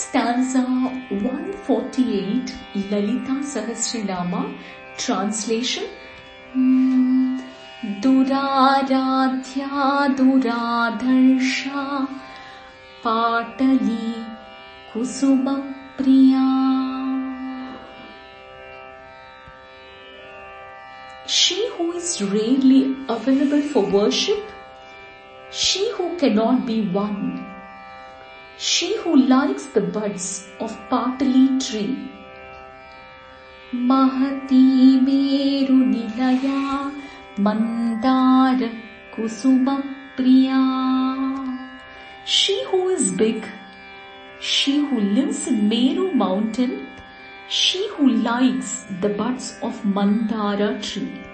Stanza 148 Lalita Sahasranama Translation. Hmm, Duraradhya Duradarsha Patali Kusuma Priya. She who is rarely available for worship, she who cannot be won, she who likes the buds of Patali tree. Mahati Meru Nilaya Mandara Kusuma Priya. She who is big, she who lives in Meru mountain, she who likes the buds of Mandara tree.